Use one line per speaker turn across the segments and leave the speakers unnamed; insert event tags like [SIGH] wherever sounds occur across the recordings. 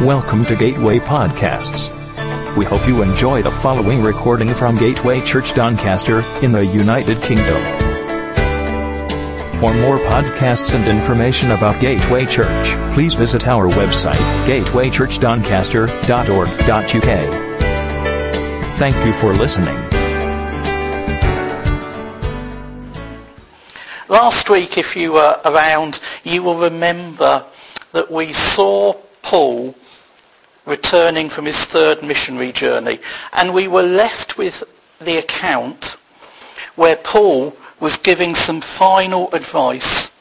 Welcome to Gateway Podcasts. We hope you enjoy the following recording from Gateway Church Doncaster in the United Kingdom. For more podcasts and information about Gateway Church, please visit our website, gatewaychurchdoncaster.org.uk. Thank you for listening.
Last week, if you were around, you will remember that we saw Paul returning from his third missionary journey. And we were left with the account where Paul was giving some final advice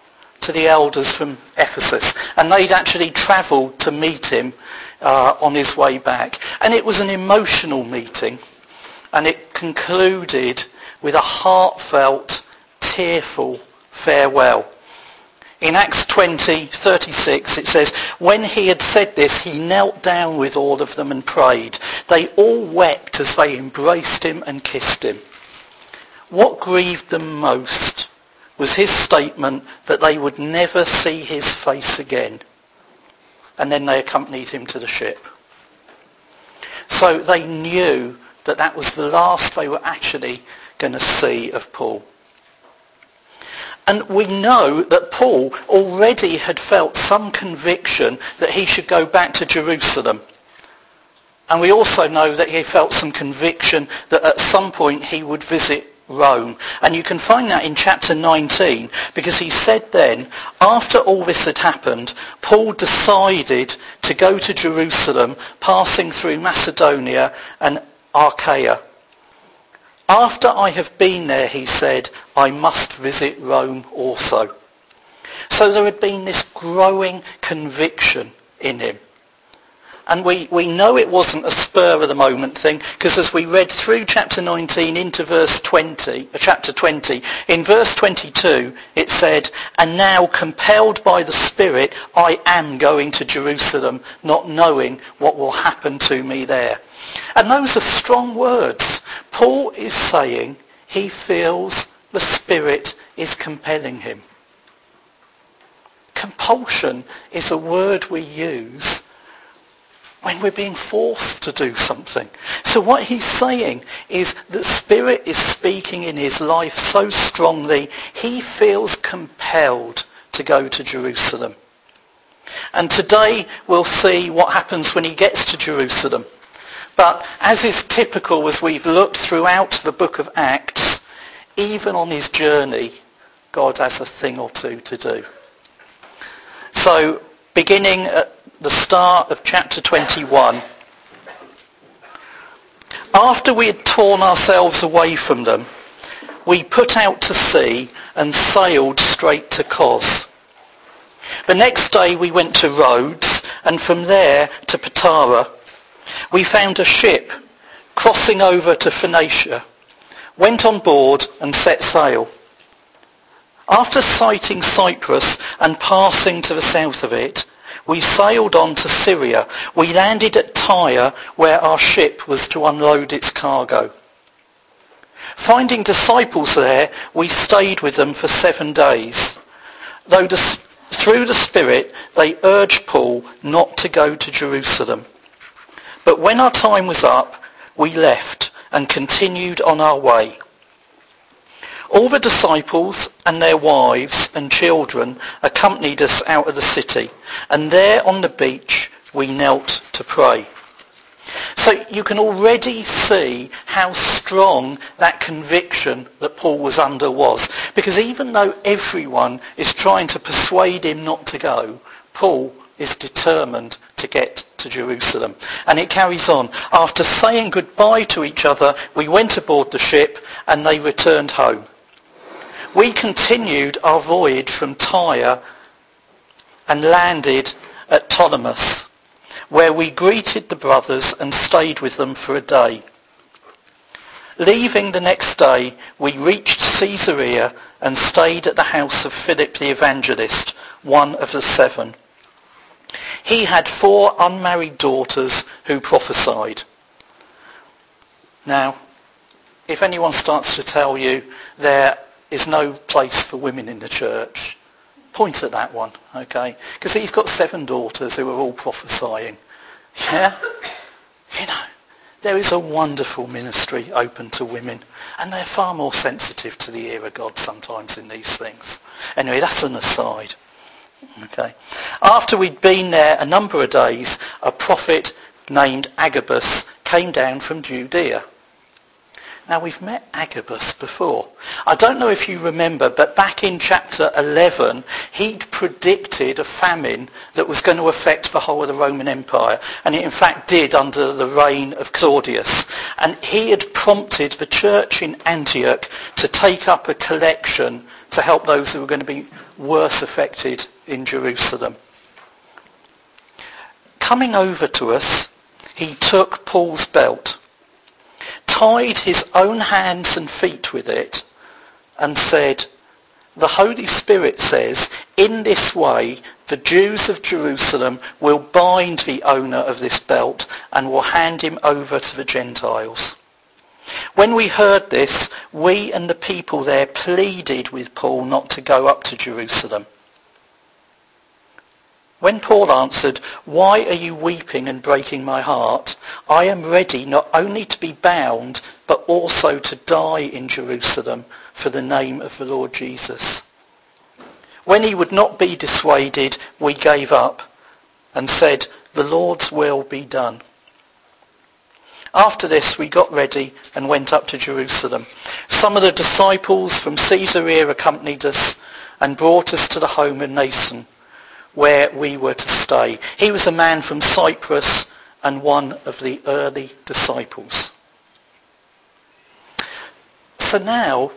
to the elders from Ephesus. And they'd actually travelled to meet him uh, on his way back. And it was an emotional meeting. And it concluded with a heartfelt, tearful farewell. In Acts 20, 36, it says, When he had said this, he knelt down with all of them and prayed. They all wept as they embraced him and kissed him. What grieved them most was his statement that they would never see his face again. And then they accompanied him to the ship. So they knew that that was the last they were actually going to see of Paul. And we know that Paul already had felt some conviction that he should go back to Jerusalem. And we also know that he felt some conviction that at some point he would visit Rome. And you can find that in chapter 19 because he said then, after all this had happened, Paul decided to go to Jerusalem, passing through Macedonia and Achaia. After I have been there, he said, I must visit Rome also. So there had been this growing conviction in him. And we, we know it wasn't a spur of the moment thing because as we read through chapter 19 into verse 20, uh, chapter 20, in verse 22 it said, And now compelled by the Spirit I am going to Jerusalem, not knowing what will happen to me there. And those are strong words. Paul is saying he feels the Spirit is compelling him. Compulsion is a word we use when we're being forced to do something. So what he's saying is that Spirit is speaking in his life so strongly, he feels compelled to go to Jerusalem. And today we'll see what happens when he gets to Jerusalem. But as is typical as we've looked throughout the book of Acts, even on his journey, God has a thing or two to do. So beginning at the start of chapter 21, after we had torn ourselves away from them, we put out to sea and sailed straight to Cos. The next day we went to Rhodes and from there to Patara we found a ship crossing over to Phoenicia, went on board and set sail. After sighting Cyprus and passing to the south of it, we sailed on to Syria. We landed at Tyre where our ship was to unload its cargo. Finding disciples there, we stayed with them for seven days. Though the, through the Spirit, they urged Paul not to go to Jerusalem. But when our time was up, we left and continued on our way. All the disciples and their wives and children accompanied us out of the city, and there on the beach we knelt to pray. So you can already see how strong that conviction that Paul was under was. Because even though everyone is trying to persuade him not to go, Paul is determined to get to Jerusalem. And it carries on. After saying goodbye to each other, we went aboard the ship and they returned home. We continued our voyage from Tyre and landed at Ptolemais, where we greeted the brothers and stayed with them for a day. Leaving the next day, we reached Caesarea and stayed at the house of Philip the evangelist, one of the seven. He had four unmarried daughters who prophesied. Now, if anyone starts to tell you there is no place for women in the church, point at that one, okay? Because he's got seven daughters who are all prophesying. Yeah? You know, there is a wonderful ministry open to women, and they're far more sensitive to the ear of God sometimes in these things. Anyway, that's an aside. Okay. After we'd been there a number of days, a prophet named Agabus came down from Judea. Now we've met Agabus before. I don't know if you remember, but back in chapter 11, he'd predicted a famine that was going to affect the whole of the Roman Empire. And it in fact did under the reign of Claudius. And he had prompted the church in Antioch to take up a collection to help those who were going to be worse affected in Jerusalem. Coming over to us, he took Paul's belt tied his own hands and feet with it and said, the Holy Spirit says, in this way the Jews of Jerusalem will bind the owner of this belt and will hand him over to the Gentiles. When we heard this, we and the people there pleaded with Paul not to go up to Jerusalem. When Paul answered, Why are you weeping and breaking my heart? I am ready not only to be bound, but also to die in Jerusalem for the name of the Lord Jesus. When he would not be dissuaded, we gave up and said, The Lord's will be done. After this, we got ready and went up to Jerusalem. Some of the disciples from Caesarea accompanied us and brought us to the home of Mnason where we were to stay. He was a man from Cyprus and one of the early disciples. So now,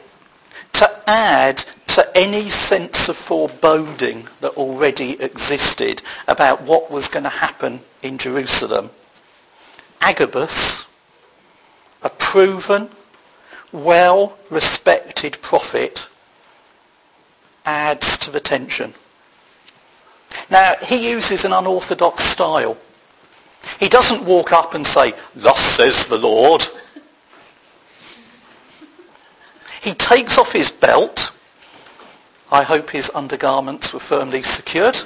to add to any sense of foreboding that already existed about what was going to happen in Jerusalem, Agabus, a proven, well-respected prophet, adds to the tension. Now, he uses an unorthodox style. He doesn't walk up and say, thus says the Lord. He takes off his belt. I hope his undergarments were firmly secured.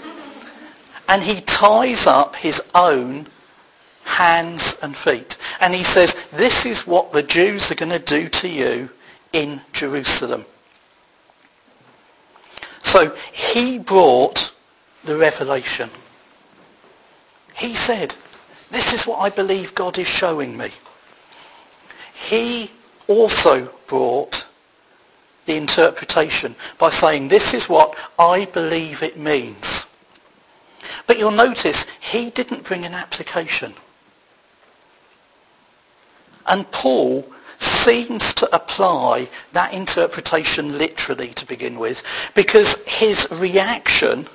And he ties up his own hands and feet. And he says, this is what the Jews are going to do to you in Jerusalem. So he brought the revelation. He said, this is what I believe God is showing me. He also brought the interpretation by saying, this is what I believe it means. But you'll notice he didn't bring an application. And Paul seems to apply that interpretation literally to begin with because his reaction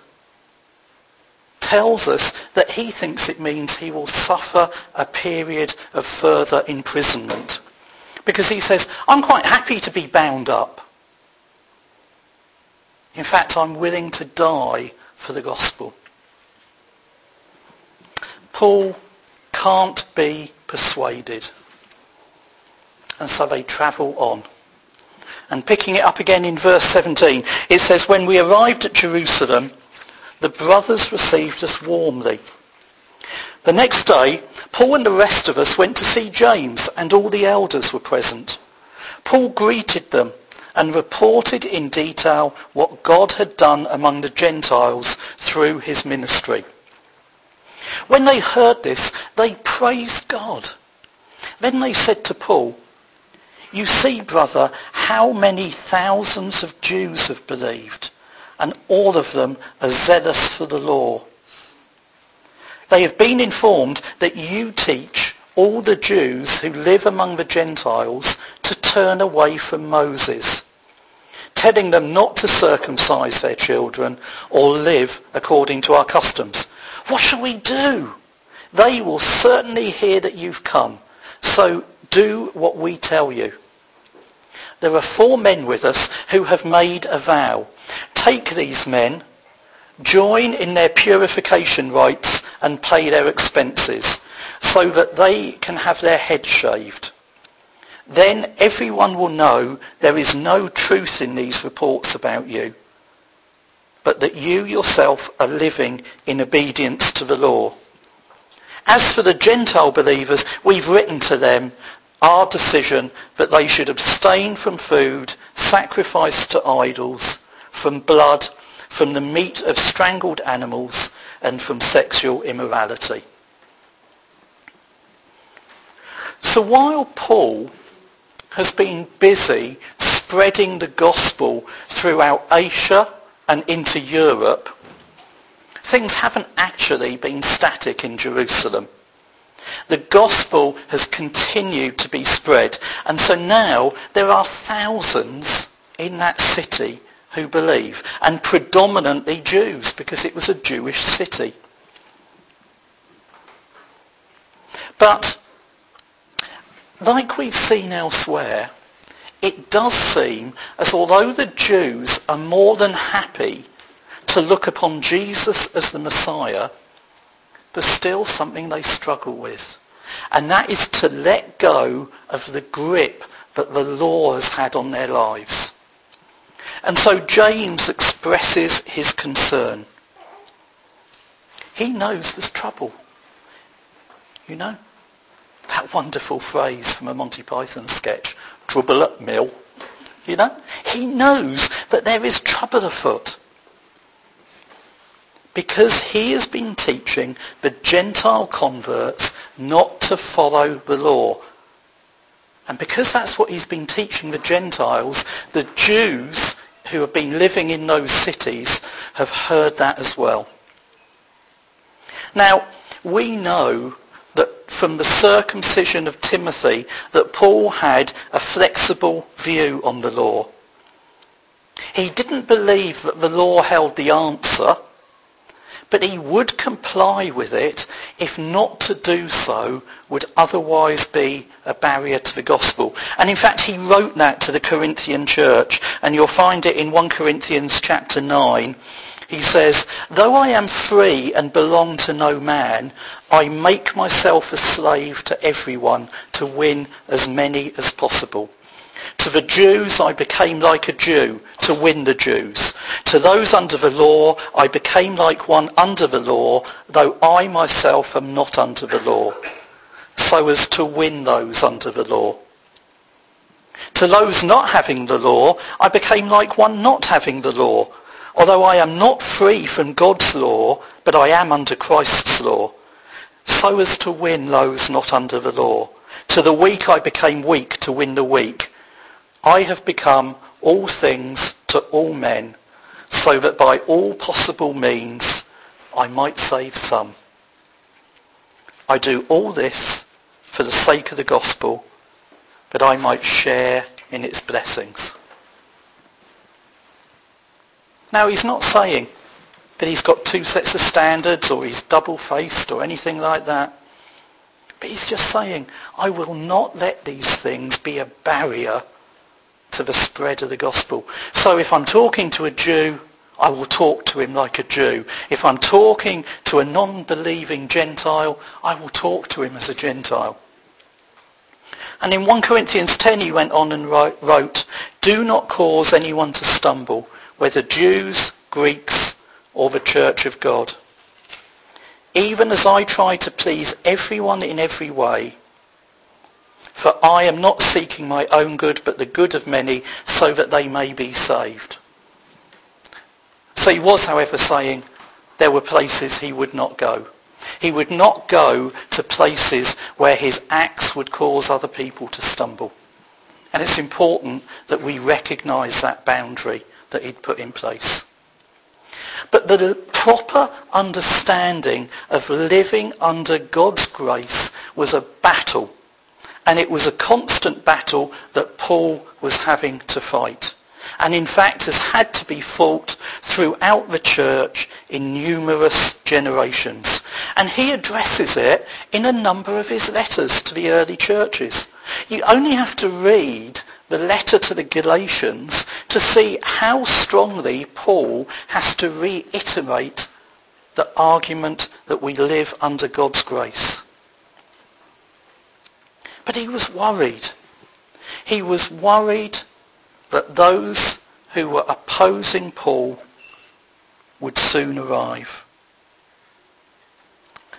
tells us that he thinks it means he will suffer a period of further imprisonment. Because he says, I'm quite happy to be bound up. In fact, I'm willing to die for the gospel. Paul can't be persuaded. And so they travel on. And picking it up again in verse 17, it says, When we arrived at Jerusalem, the brothers received us warmly. The next day, Paul and the rest of us went to see James, and all the elders were present. Paul greeted them and reported in detail what God had done among the Gentiles through his ministry. When they heard this, they praised God. Then they said to Paul, You see, brother, how many thousands of Jews have believed and all of them are zealous for the law. They have been informed that you teach all the Jews who live among the Gentiles to turn away from Moses, telling them not to circumcise their children or live according to our customs. What shall we do? They will certainly hear that you've come, so do what we tell you. There are four men with us who have made a vow take these men, join in their purification rites and pay their expenses so that they can have their heads shaved. Then everyone will know there is no truth in these reports about you, but that you yourself are living in obedience to the law. As for the Gentile believers, we've written to them our decision that they should abstain from food sacrificed to idols, from blood, from the meat of strangled animals, and from sexual immorality. So while Paul has been busy spreading the gospel throughout Asia and into Europe, things haven't actually been static in Jerusalem. The gospel has continued to be spread. And so now there are thousands in that city who believe, and predominantly Jews, because it was a Jewish city. But like we've seen elsewhere, it does seem as although the Jews are more than happy to look upon Jesus as the Messiah, there's still something they struggle with. And that is to let go of the grip that the law has had on their lives. And so James expresses his concern. He knows there's trouble. You know? That wonderful phrase from a Monty Python sketch, trouble at mill. You know? He knows that there is trouble afoot because he has been teaching the Gentile converts not to follow the law. And because that's what he's been teaching the Gentiles, the Jews who have been living in those cities have heard that as well. Now, we know that from the circumcision of Timothy that Paul had a flexible view on the law. He didn't believe that the law held the answer but he would comply with it if not to do so would otherwise be a barrier to the gospel. And in fact, he wrote that to the Corinthian church, and you'll find it in 1 Corinthians chapter 9. He says, Though I am free and belong to no man, I make myself a slave to everyone to win as many as possible. To the Jews I became like a Jew to win the Jews. To those under the law I became like one under the law, though I myself am not under the law, so as to win those under the law. To those not having the law I became like one not having the law, although I am not free from God's law, but I am under Christ's law, so as to win those not under the law. To the weak I became weak to win the weak. I have become all things to all men, so that by all possible means I might save some. I do all this for the sake of the gospel, that I might share in its blessings. Now he's not saying that he's got two sets of standards or he's double-faced or anything like that. But he's just saying, I will not let these things be a barrier to the spread of the gospel. So if I'm talking to a Jew, I will talk to him like a Jew. If I'm talking to a non-believing Gentile, I will talk to him as a Gentile. And in 1 Corinthians 10 he went on and wrote, Do not cause anyone to stumble, whether Jews, Greeks, or the church of God. Even as I try to please everyone in every way, for I am not seeking my own good, but the good of many, so that they may be saved. So he was, however, saying there were places he would not go. He would not go to places where his acts would cause other people to stumble. And it's important that we recognize that boundary that he'd put in place. But the proper understanding of living under God's grace was a battle and it was a constant battle that Paul was having to fight. And in fact has had to be fought throughout the church in numerous generations. And he addresses it in a number of his letters to the early churches. You only have to read the letter to the Galatians to see how strongly Paul has to reiterate the argument that we live under God's grace. But he was worried. He was worried that those who were opposing Paul would soon arrive.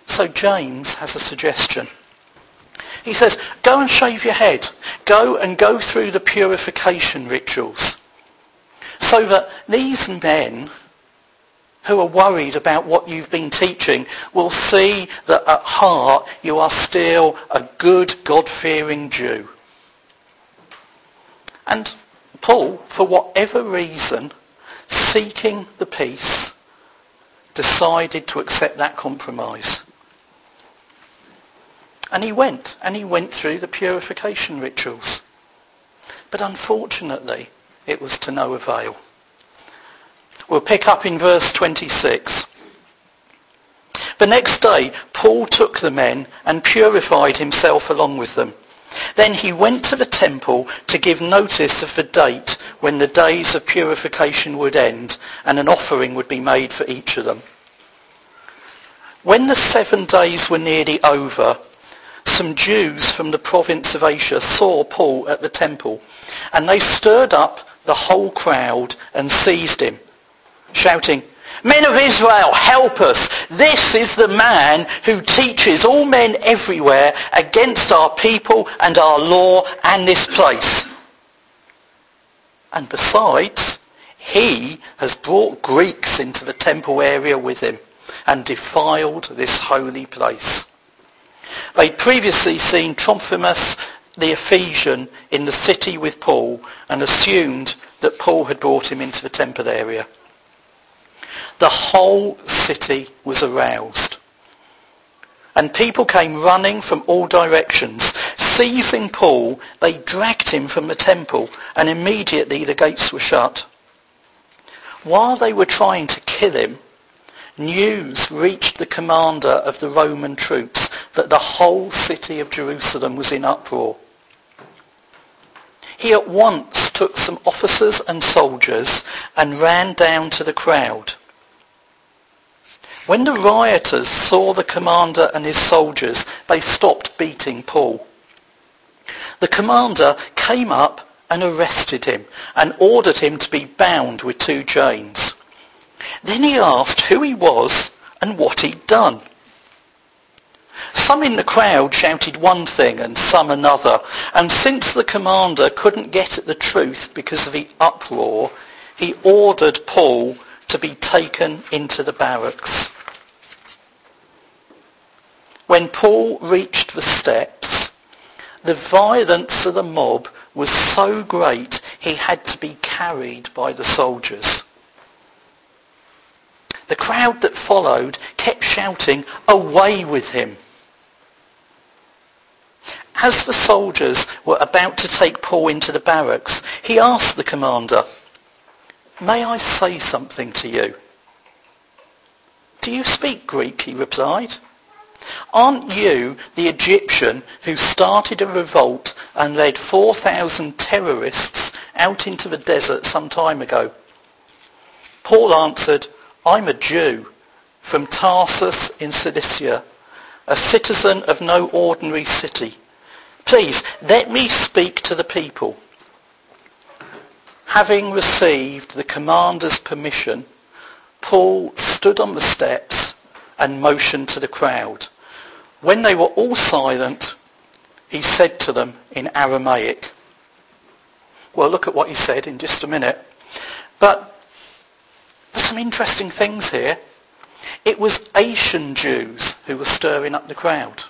So James has a suggestion. He says, go and shave your head. Go and go through the purification rituals. So that these men who are worried about what you've been teaching will see that at heart you are still a good, God-fearing Jew. And Paul, for whatever reason, seeking the peace, decided to accept that compromise. And he went, and he went through the purification rituals. But unfortunately, it was to no avail. We'll pick up in verse 26. The next day, Paul took the men and purified himself along with them. Then he went to the temple to give notice of the date when the days of purification would end and an offering would be made for each of them. When the seven days were nearly over, some Jews from the province of Asia saw Paul at the temple, and they stirred up the whole crowd and seized him, shouting, Men of Israel, help us. This is the man who teaches all men everywhere against our people and our law and this place. And besides, he has brought Greeks into the temple area with him and defiled this holy place. They'd previously seen Trophimus the Ephesian in the city with Paul and assumed that Paul had brought him into the temple area. The whole city was aroused. And people came running from all directions. Seizing Paul, they dragged him from the temple and immediately the gates were shut. While they were trying to kill him, news reached the commander of the Roman troops that the whole city of Jerusalem was in uproar. He at once took some officers and soldiers and ran down to the crowd. When the rioters saw the commander and his soldiers, they stopped beating Paul. The commander came up and arrested him and ordered him to be bound with two chains. Then he asked who he was and what he'd done. Some in the crowd shouted one thing and some another, and since the commander couldn't get at the truth because of the uproar, he ordered Paul to be taken into the barracks. When Paul reached the steps, the violence of the mob was so great he had to be carried by the soldiers. The crowd that followed kept shouting, away with him. As the soldiers were about to take Paul into the barracks, he asked the commander, May I say something to you? Do you speak Greek? he replied. Aren't you the Egyptian who started a revolt and led 4,000 terrorists out into the desert some time ago? Paul answered, I'm a Jew from Tarsus in Cilicia, a citizen of no ordinary city. Please, let me speak to the people. Having received the commander's permission, Paul stood on the steps and motioned to the crowd. When they were all silent, he said to them in Aramaic. We'll look at what he said in just a minute. But there's some interesting things here. It was Asian Jews who were stirring up the crowd.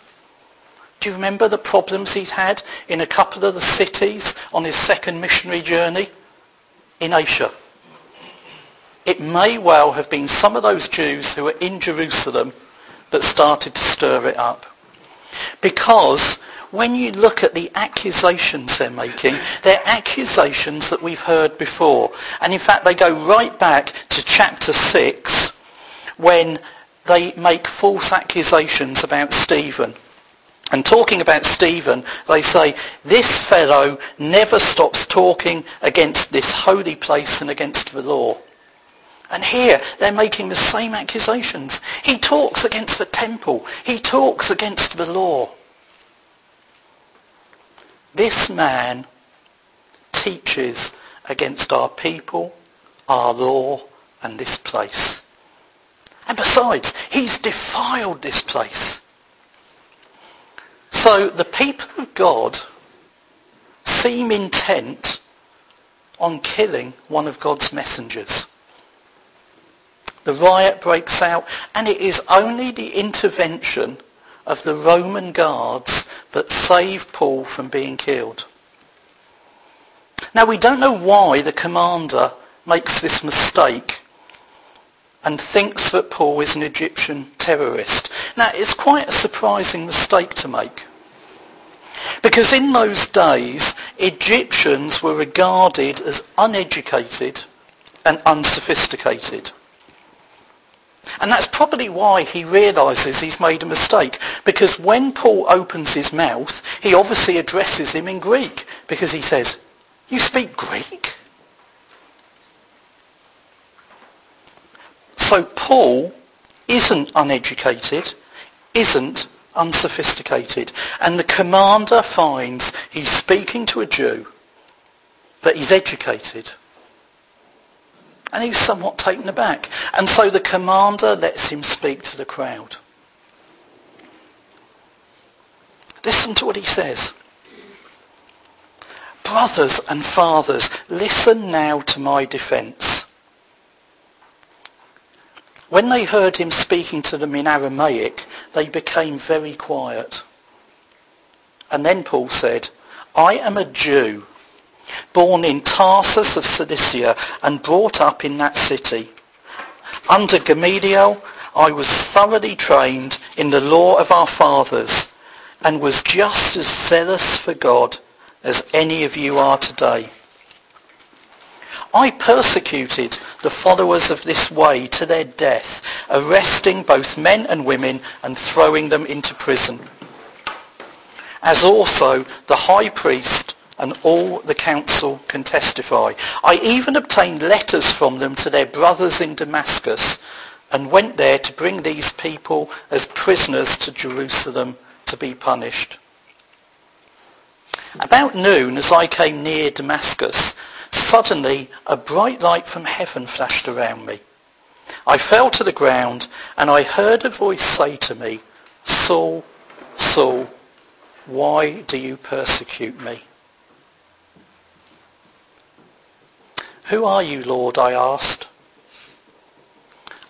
Do you remember the problems he'd had in a couple of the cities on his second missionary journey in Asia? It may well have been some of those Jews who were in Jerusalem that started to stir it up. Because when you look at the accusations they're making, they're accusations that we've heard before. And in fact, they go right back to chapter 6 when they make false accusations about Stephen. And talking about Stephen, they say, this fellow never stops talking against this holy place and against the law. And here they're making the same accusations. He talks against the temple. He talks against the law. This man teaches against our people, our law, and this place. And Besides, he's defiled this place. So the people of God seem intent on killing one of God's messengers. The riot breaks out and it is only the intervention of the Roman guards that save Paul from being killed. Now we don't know why the commander makes this mistake and thinks that Paul is an Egyptian terrorist. Now it's quite a surprising mistake to make. Because in those days, Egyptians were regarded as uneducated and unsophisticated. And that's probably why he realizes he's made a mistake. Because when Paul opens his mouth, he obviously addresses him in Greek. Because he says, you speak Greek? So Paul isn't uneducated, isn't unsophisticated. And the commander finds he's speaking to a Jew, but he's educated. And he's somewhat taken aback. And so the commander lets him speak to the crowd. Listen to what he says. Brothers and fathers, listen now to my defense. When they heard him speaking to them in Aramaic, they became very quiet. And then Paul said, I am a Jew, born in Tarsus of Cilicia and brought up in that city. Under Gamaliel, I was thoroughly trained in the law of our fathers and was just as zealous for God as any of you are today. I persecuted the followers of this way to their death, arresting both men and women and throwing them into prison. As also the high priest and all the council can testify. I even obtained letters from them to their brothers in Damascus and went there to bring these people as prisoners to Jerusalem to be punished. About noon, as I came near Damascus, Suddenly, a bright light from heaven flashed around me. I fell to the ground and I heard a voice say to me, Saul, Saul, why do you persecute me? Who are you, Lord? I asked.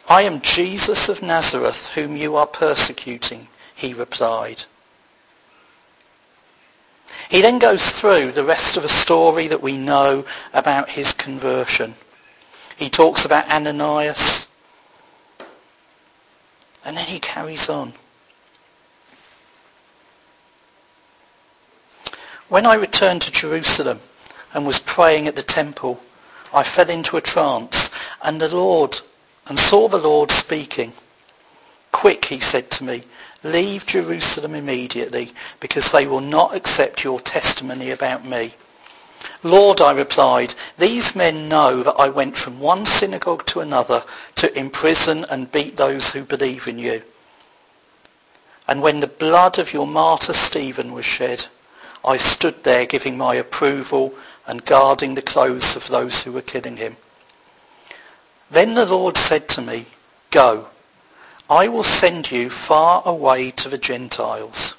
I am Jesus of Nazareth, whom you are persecuting, he replied. He then goes through the rest of a story that we know about his conversion. He talks about Ananias. And then he carries on. When I returned to Jerusalem and was praying at the temple, I fell into a trance and the Lord and saw the Lord speaking. Quick, he said to me, Leave Jerusalem immediately, because they will not accept your testimony about me. Lord, I replied, these men know that I went from one synagogue to another to imprison and beat those who believe in you. And when the blood of your martyr Stephen was shed, I stood there giving my approval and guarding the clothes of those who were killing him. Then the Lord said to me, Go, I will send you far away to the Gentiles.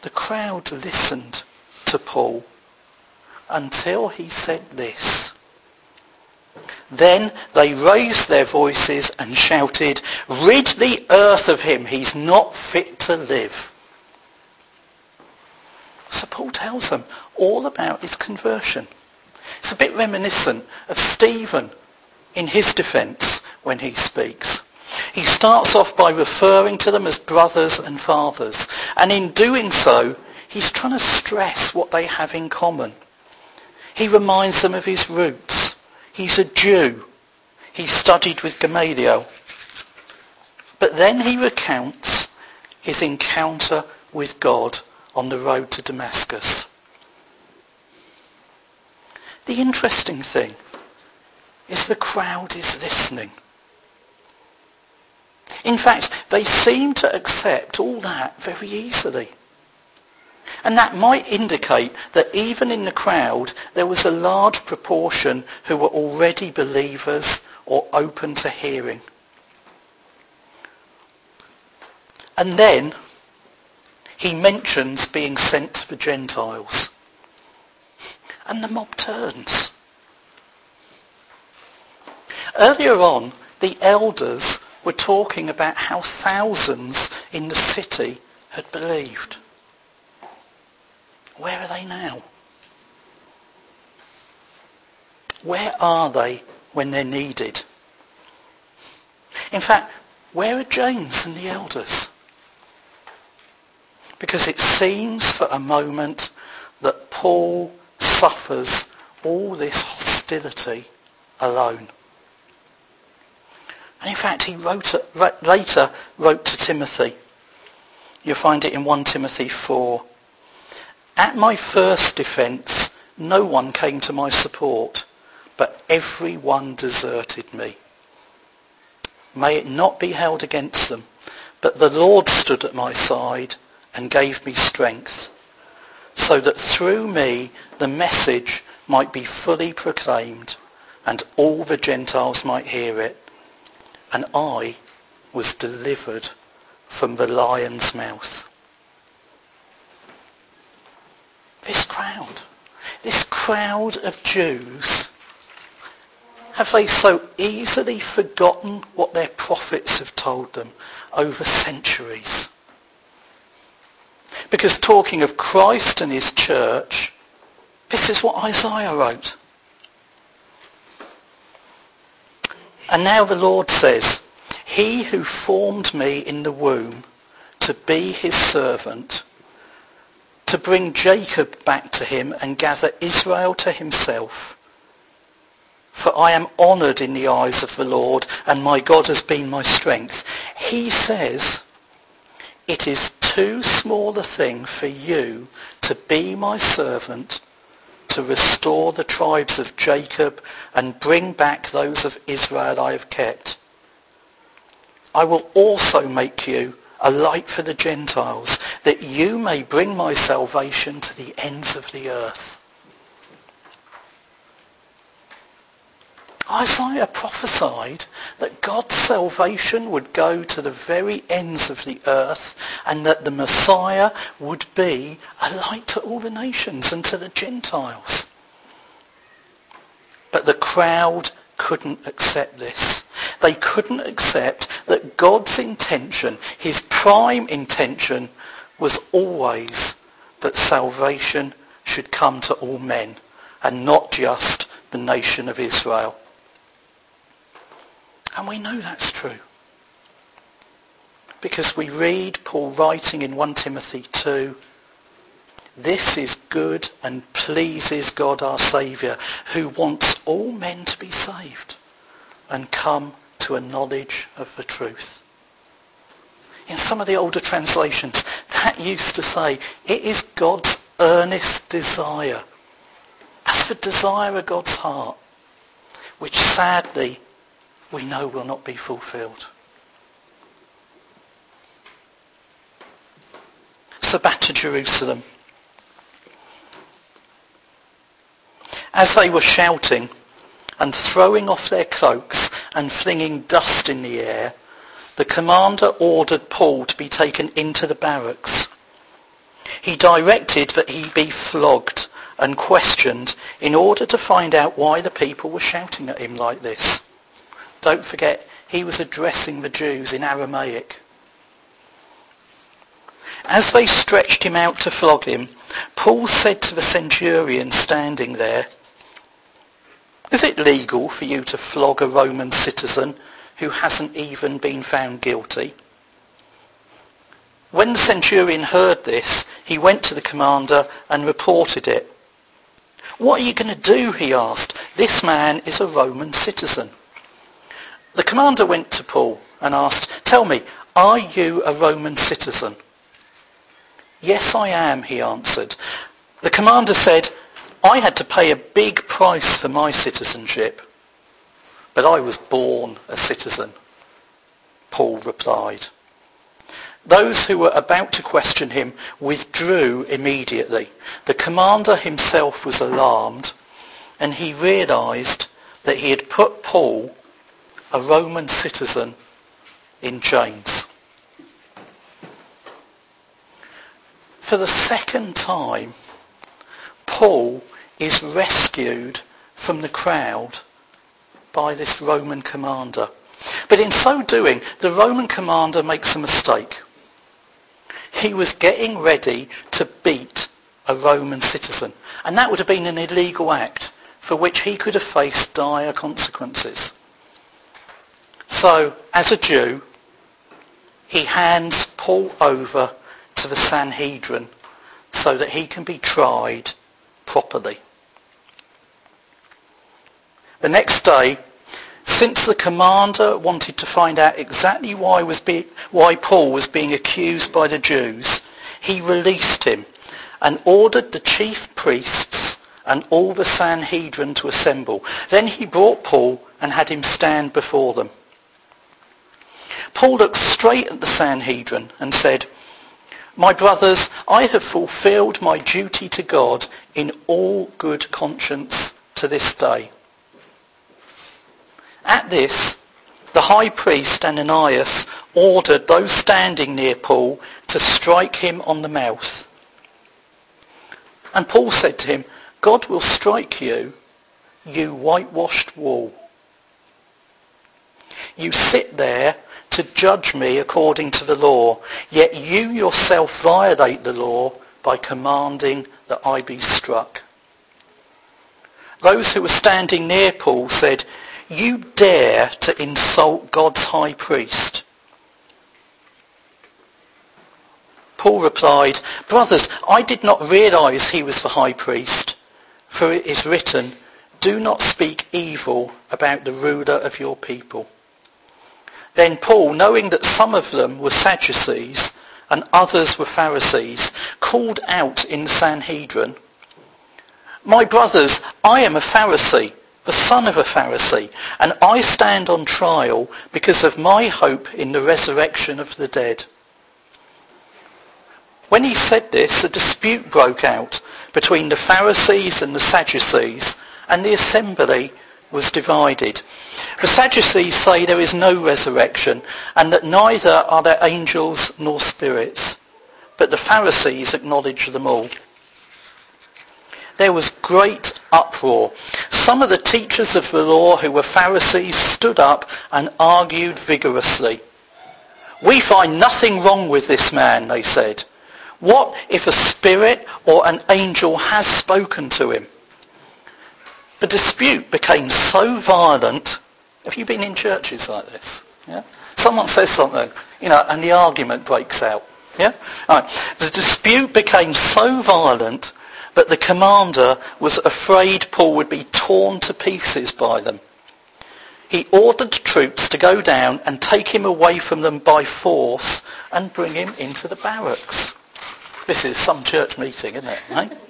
The crowd listened to Paul until he said this. Then they raised their voices and shouted, Rid the earth of him, he's not fit to live. So Paul tells them all about his conversion. It's a bit reminiscent of Stephen in his defense when he speaks. He starts off by referring to them as brothers and fathers. And in doing so, he's trying to stress what they have in common. He reminds them of his roots. He's a Jew. He studied with Gamaliel. But then he recounts his encounter with God on the road to Damascus. The interesting thing is the crowd is listening. In fact, they seem to accept all that very easily. And that might indicate that even in the crowd, there was a large proportion who were already believers or open to hearing. And then he mentions being sent to the Gentiles. And the mob turns. Earlier on, the elders were talking about how thousands in the city had believed. Where are they now? Where are they when they're needed? In fact, where are James and the elders? Because it seems for a moment that Paul suffers all this hostility alone. In fact, he wrote, later wrote to Timothy. You'll find it in 1 Timothy 4. At my first defence, no one came to my support, but everyone deserted me. May it not be held against them, but the Lord stood at my side and gave me strength, so that through me the message might be fully proclaimed and all the Gentiles might hear it. And I was delivered from the lion's mouth. This crowd, this crowd of Jews, have they so easily forgotten what their prophets have told them over centuries? Because talking of Christ and his church, this is what Isaiah wrote. And now the Lord says, he who formed me in the womb to be his servant, to bring Jacob back to him and gather Israel to himself. For I am honored in the eyes of the Lord, and my God has been my strength. He says, it is too small a thing for you to be my servant to restore the tribes of Jacob and bring back those of Israel I have kept. I will also make you a light for the Gentiles, that you may bring my salvation to the ends of the earth. Isaiah prophesied that God's salvation would go to the very ends of the earth and that the Messiah would be a light to all the nations and to the Gentiles. But the crowd couldn't accept this. They couldn't accept that God's intention, his prime intention, was always that salvation should come to all men and not just the nation of Israel. And we know that's true. Because we read Paul writing in 1 Timothy 2, this is good and pleases God our Saviour, who wants all men to be saved and come to a knowledge of the truth. In some of the older translations, that used to say, it is God's earnest desire. That's the desire of God's heart, which sadly we know will not be fulfilled. So back to Jerusalem. As they were shouting and throwing off their cloaks and flinging dust in the air, the commander ordered Paul to be taken into the barracks. He directed that he be flogged and questioned in order to find out why the people were shouting at him like this. Don't forget, he was addressing the Jews in Aramaic. As they stretched him out to flog him, Paul said to the centurion standing there, Is it legal for you to flog a Roman citizen who hasn't even been found guilty? When the centurion heard this, he went to the commander and reported it. What are you going to do? he asked. This man is a Roman citizen. The commander went to Paul and asked, Tell me, are you a Roman citizen? Yes, I am, he answered. The commander said, I had to pay a big price for my citizenship, but I was born a citizen. Paul replied. Those who were about to question him withdrew immediately. The commander himself was alarmed, and he realized that he had put Paul a Roman citizen in chains. For the second time, Paul is rescued from the crowd by this Roman commander. But in so doing, the Roman commander makes a mistake. He was getting ready to beat a Roman citizen. And that would have been an illegal act for which he could have faced dire consequences. So, as a Jew, he hands Paul over to the Sanhedrin so that he can be tried properly. The next day, since the commander wanted to find out exactly why, was be, why Paul was being accused by the Jews, he released him and ordered the chief priests and all the Sanhedrin to assemble. Then he brought Paul and had him stand before them. Paul looked straight at the Sanhedrin and said, My brothers, I have fulfilled my duty to God in all good conscience to this day. At this, the high priest Ananias ordered those standing near Paul to strike him on the mouth. And Paul said to him, God will strike you, you whitewashed wall. You sit there to judge me according to the law, yet you yourself violate the law by commanding that I be struck. Those who were standing near Paul said, you dare to insult God's high priest. Paul replied, Brothers, I did not realize he was the high priest, for it is written, Do not speak evil about the ruler of your people. Then Paul, knowing that some of them were Sadducees and others were Pharisees, called out in the Sanhedrin, My brothers, I am a Pharisee the son of a Pharisee, and I stand on trial because of my hope in the resurrection of the dead. When he said this, a dispute broke out between the Pharisees and the Sadducees, and the assembly was divided. The Sadducees say there is no resurrection, and that neither are there angels nor spirits, but the Pharisees acknowledge them all there was great uproar. Some of the teachers of the law who were Pharisees stood up and argued vigorously. We find nothing wrong with this man, they said. What if a spirit or an angel has spoken to him? The dispute became so violent. Have you been in churches like this? Yeah? Someone says something, you know, and the argument breaks out. Yeah? Right. The dispute became so violent that the commander was afraid Paul would be torn to pieces by them. He ordered troops to go down and take him away from them by force and bring him into the barracks. This is some church meeting, isn't it? Right? [LAUGHS]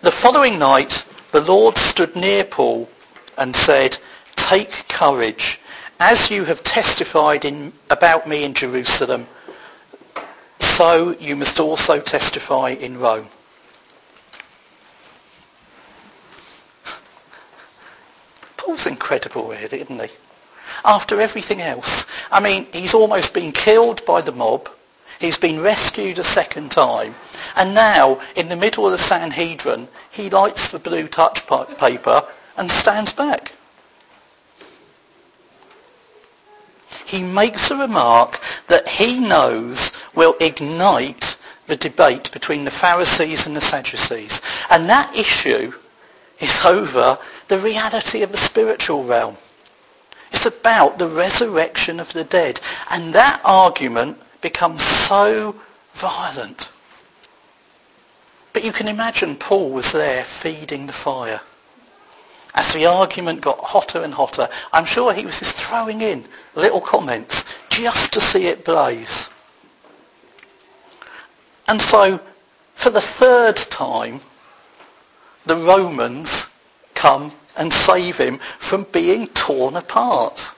The following night, the Lord stood near Paul and said, Take courage. As you have testified in, about me in Jerusalem, so you must also testify in Rome. [LAUGHS] Paul's incredible, really, isn't he? After everything else. I mean, he's almost been killed by the mob. He's been rescued a second time. And now, in the middle of the Sanhedrin, he lights the blue touch paper and stands back. He makes a remark that he knows will ignite the debate between the Pharisees and the Sadducees. And that issue is over the reality of the spiritual realm. It's about the resurrection of the dead. And that argument becomes so violent. But you can imagine Paul was there feeding the fire. As the argument got hotter and hotter, I'm sure he was just throwing in little comments just to see it blaze. And so, for the third time, the Romans come and save him from being torn apart.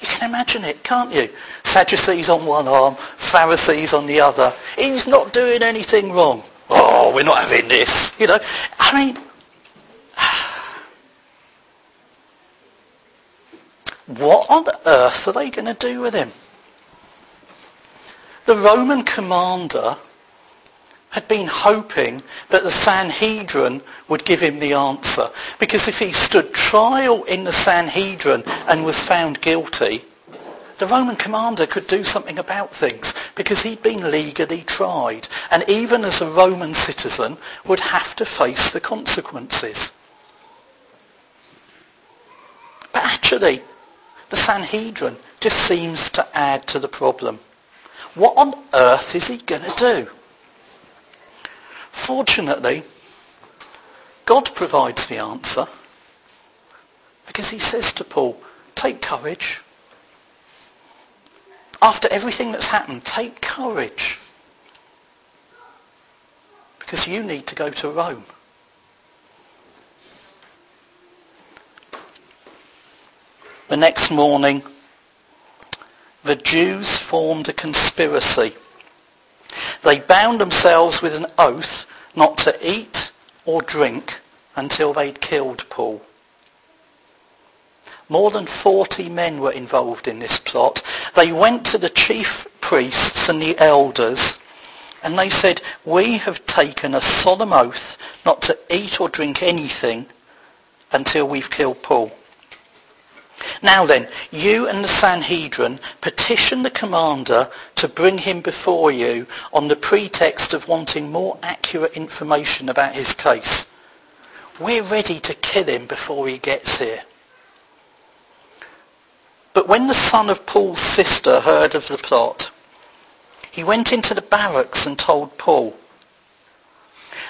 You can imagine it, can't you? Sadducees on one arm, Pharisees on the other. He's not doing anything wrong. Oh, we're not having this. You know, I mean, what on earth are they going to do with him? The Roman commander had been hoping that the Sanhedrin would give him the answer. Because if he stood trial in the Sanhedrin and was found guilty, the Roman commander could do something about things because he'd been legally tried and even as a Roman citizen would have to face the consequences. But actually, the Sanhedrin just seems to add to the problem. What on earth is he going to do? Fortunately, God provides the answer because he says to Paul, take courage. After everything that's happened, take courage. Because you need to go to Rome. The next morning, the Jews formed a conspiracy. They bound themselves with an oath not to eat or drink until they'd killed Paul. More than 40 men were involved in this plot. They went to the chief priests and the elders and they said, we have taken a solemn oath not to eat or drink anything until we've killed Paul. Now then, you and the Sanhedrin petition the commander to bring him before you on the pretext of wanting more accurate information about his case. We're ready to kill him before he gets here. But when the son of Paul's sister heard of the plot, he went into the barracks and told Paul.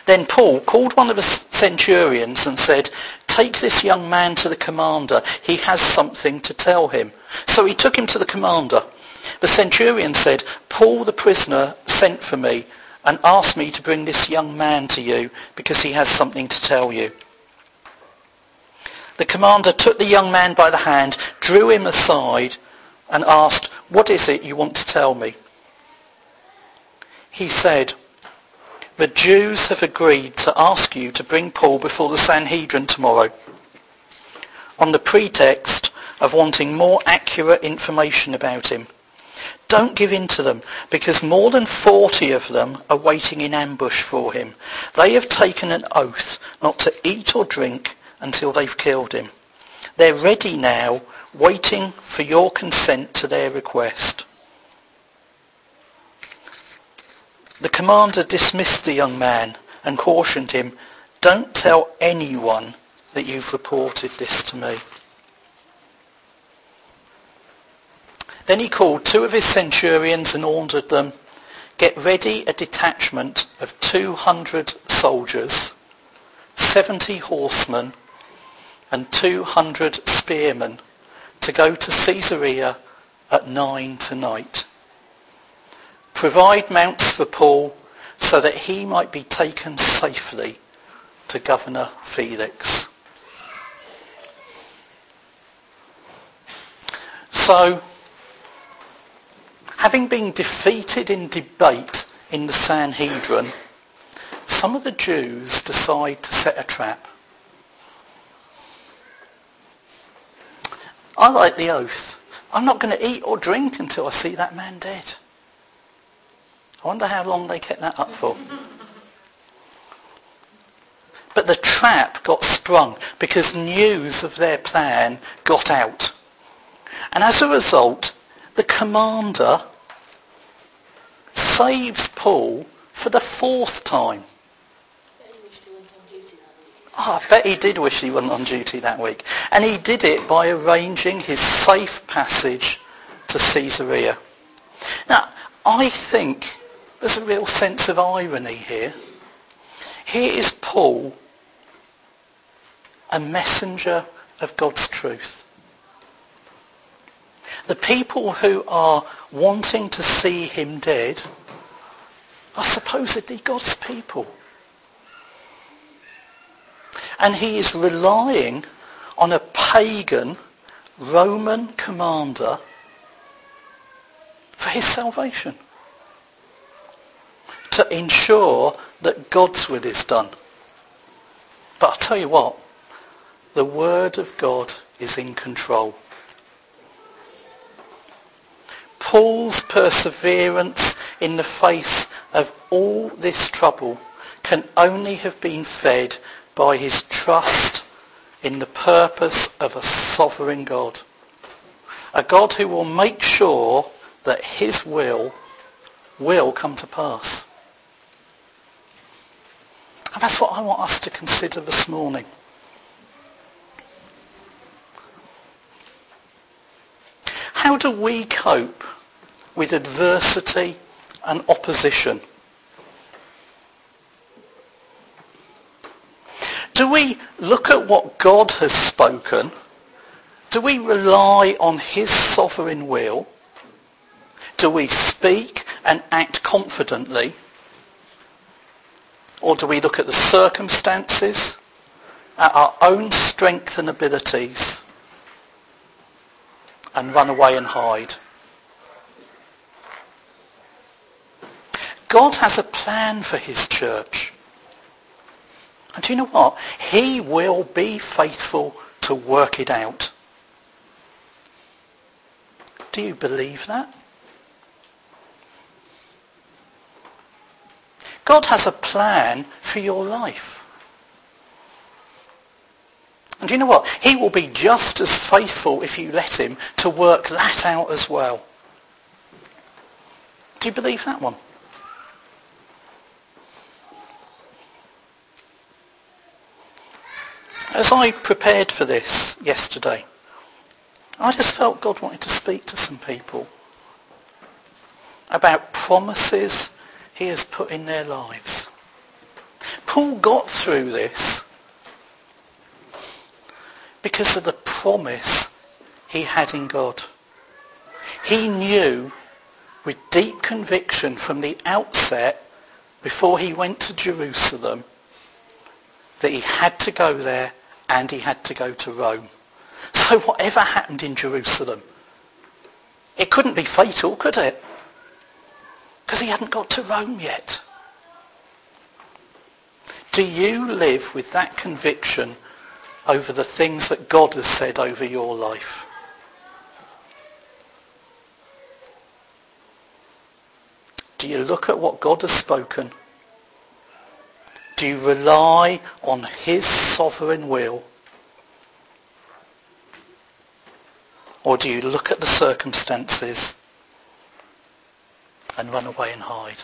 Then Paul called one of the centurions and said, take this young man to the commander. He has something to tell him. So he took him to the commander. The centurion said, Paul the prisoner sent for me and asked me to bring this young man to you because he has something to tell you. The commander took the young man by the hand, drew him aside, and asked, What is it you want to tell me? He said, The Jews have agreed to ask you to bring Paul before the Sanhedrin tomorrow on the pretext of wanting more accurate information about him. Don't give in to them, because more than 40 of them are waiting in ambush for him. They have taken an oath not to eat or drink until they've killed him. They're ready now, waiting for your consent to their request. The commander dismissed the young man and cautioned him, don't tell anyone that you've reported this to me. Then he called two of his centurions and ordered them, get ready a detachment of 200 soldiers, 70 horsemen and 200 spearmen to go to Caesarea at nine tonight. Provide mounts for Paul so that he might be taken safely to Governor Felix. So, having been defeated in debate in the Sanhedrin, some of the Jews decide to set a trap. I like the oath. I'm not going to eat or drink until I see that man dead. I wonder how long they kept that up for. But the trap got sprung because news of their plan got out. And as a result, the commander saves Paul for the fourth time. Oh, I bet he did wish he wasn't on duty that week. And he did it by arranging his safe passage to Caesarea. Now, I think there's a real sense of irony here. Here is Paul, a messenger of God's truth. The people who are wanting to see him dead are supposedly God's people. And he is relying on a pagan Roman commander for his salvation. To ensure that God's will is done. But I'll tell you what, the Word of God is in control. Paul's perseverance in the face of all this trouble can only have been fed by his trust in the purpose of a sovereign God. A God who will make sure that his will will come to pass. And that's what I want us to consider this morning. How do we cope with adversity and opposition? Do we look at what God has spoken? Do we rely on his sovereign will? Do we speak and act confidently? Or do we look at the circumstances, at our own strength and abilities, and run away and hide? God has a plan for his church. And do you know what? He will be faithful to work it out. Do you believe that? God has a plan for your life. And do you know what? He will be just as faithful if you let him to work that out as well. Do you believe that one? As I prepared for this yesterday, I just felt God wanted to speak to some people about promises he has put in their lives. Paul got through this because of the promise he had in God. He knew with deep conviction from the outset, before he went to Jerusalem, that he had to go there and he had to go to Rome. So whatever happened in Jerusalem, it couldn't be fatal, could it? Because he hadn't got to Rome yet. Do you live with that conviction over the things that God has said over your life? Do you look at what God has spoken do you rely on his sovereign will? Or do you look at the circumstances and run away and hide?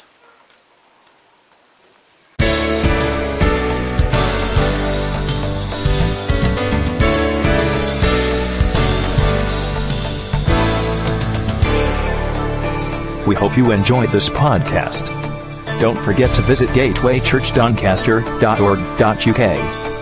We hope you enjoyed this podcast. Don't forget to visit gatewaychurchdoncaster.org.uk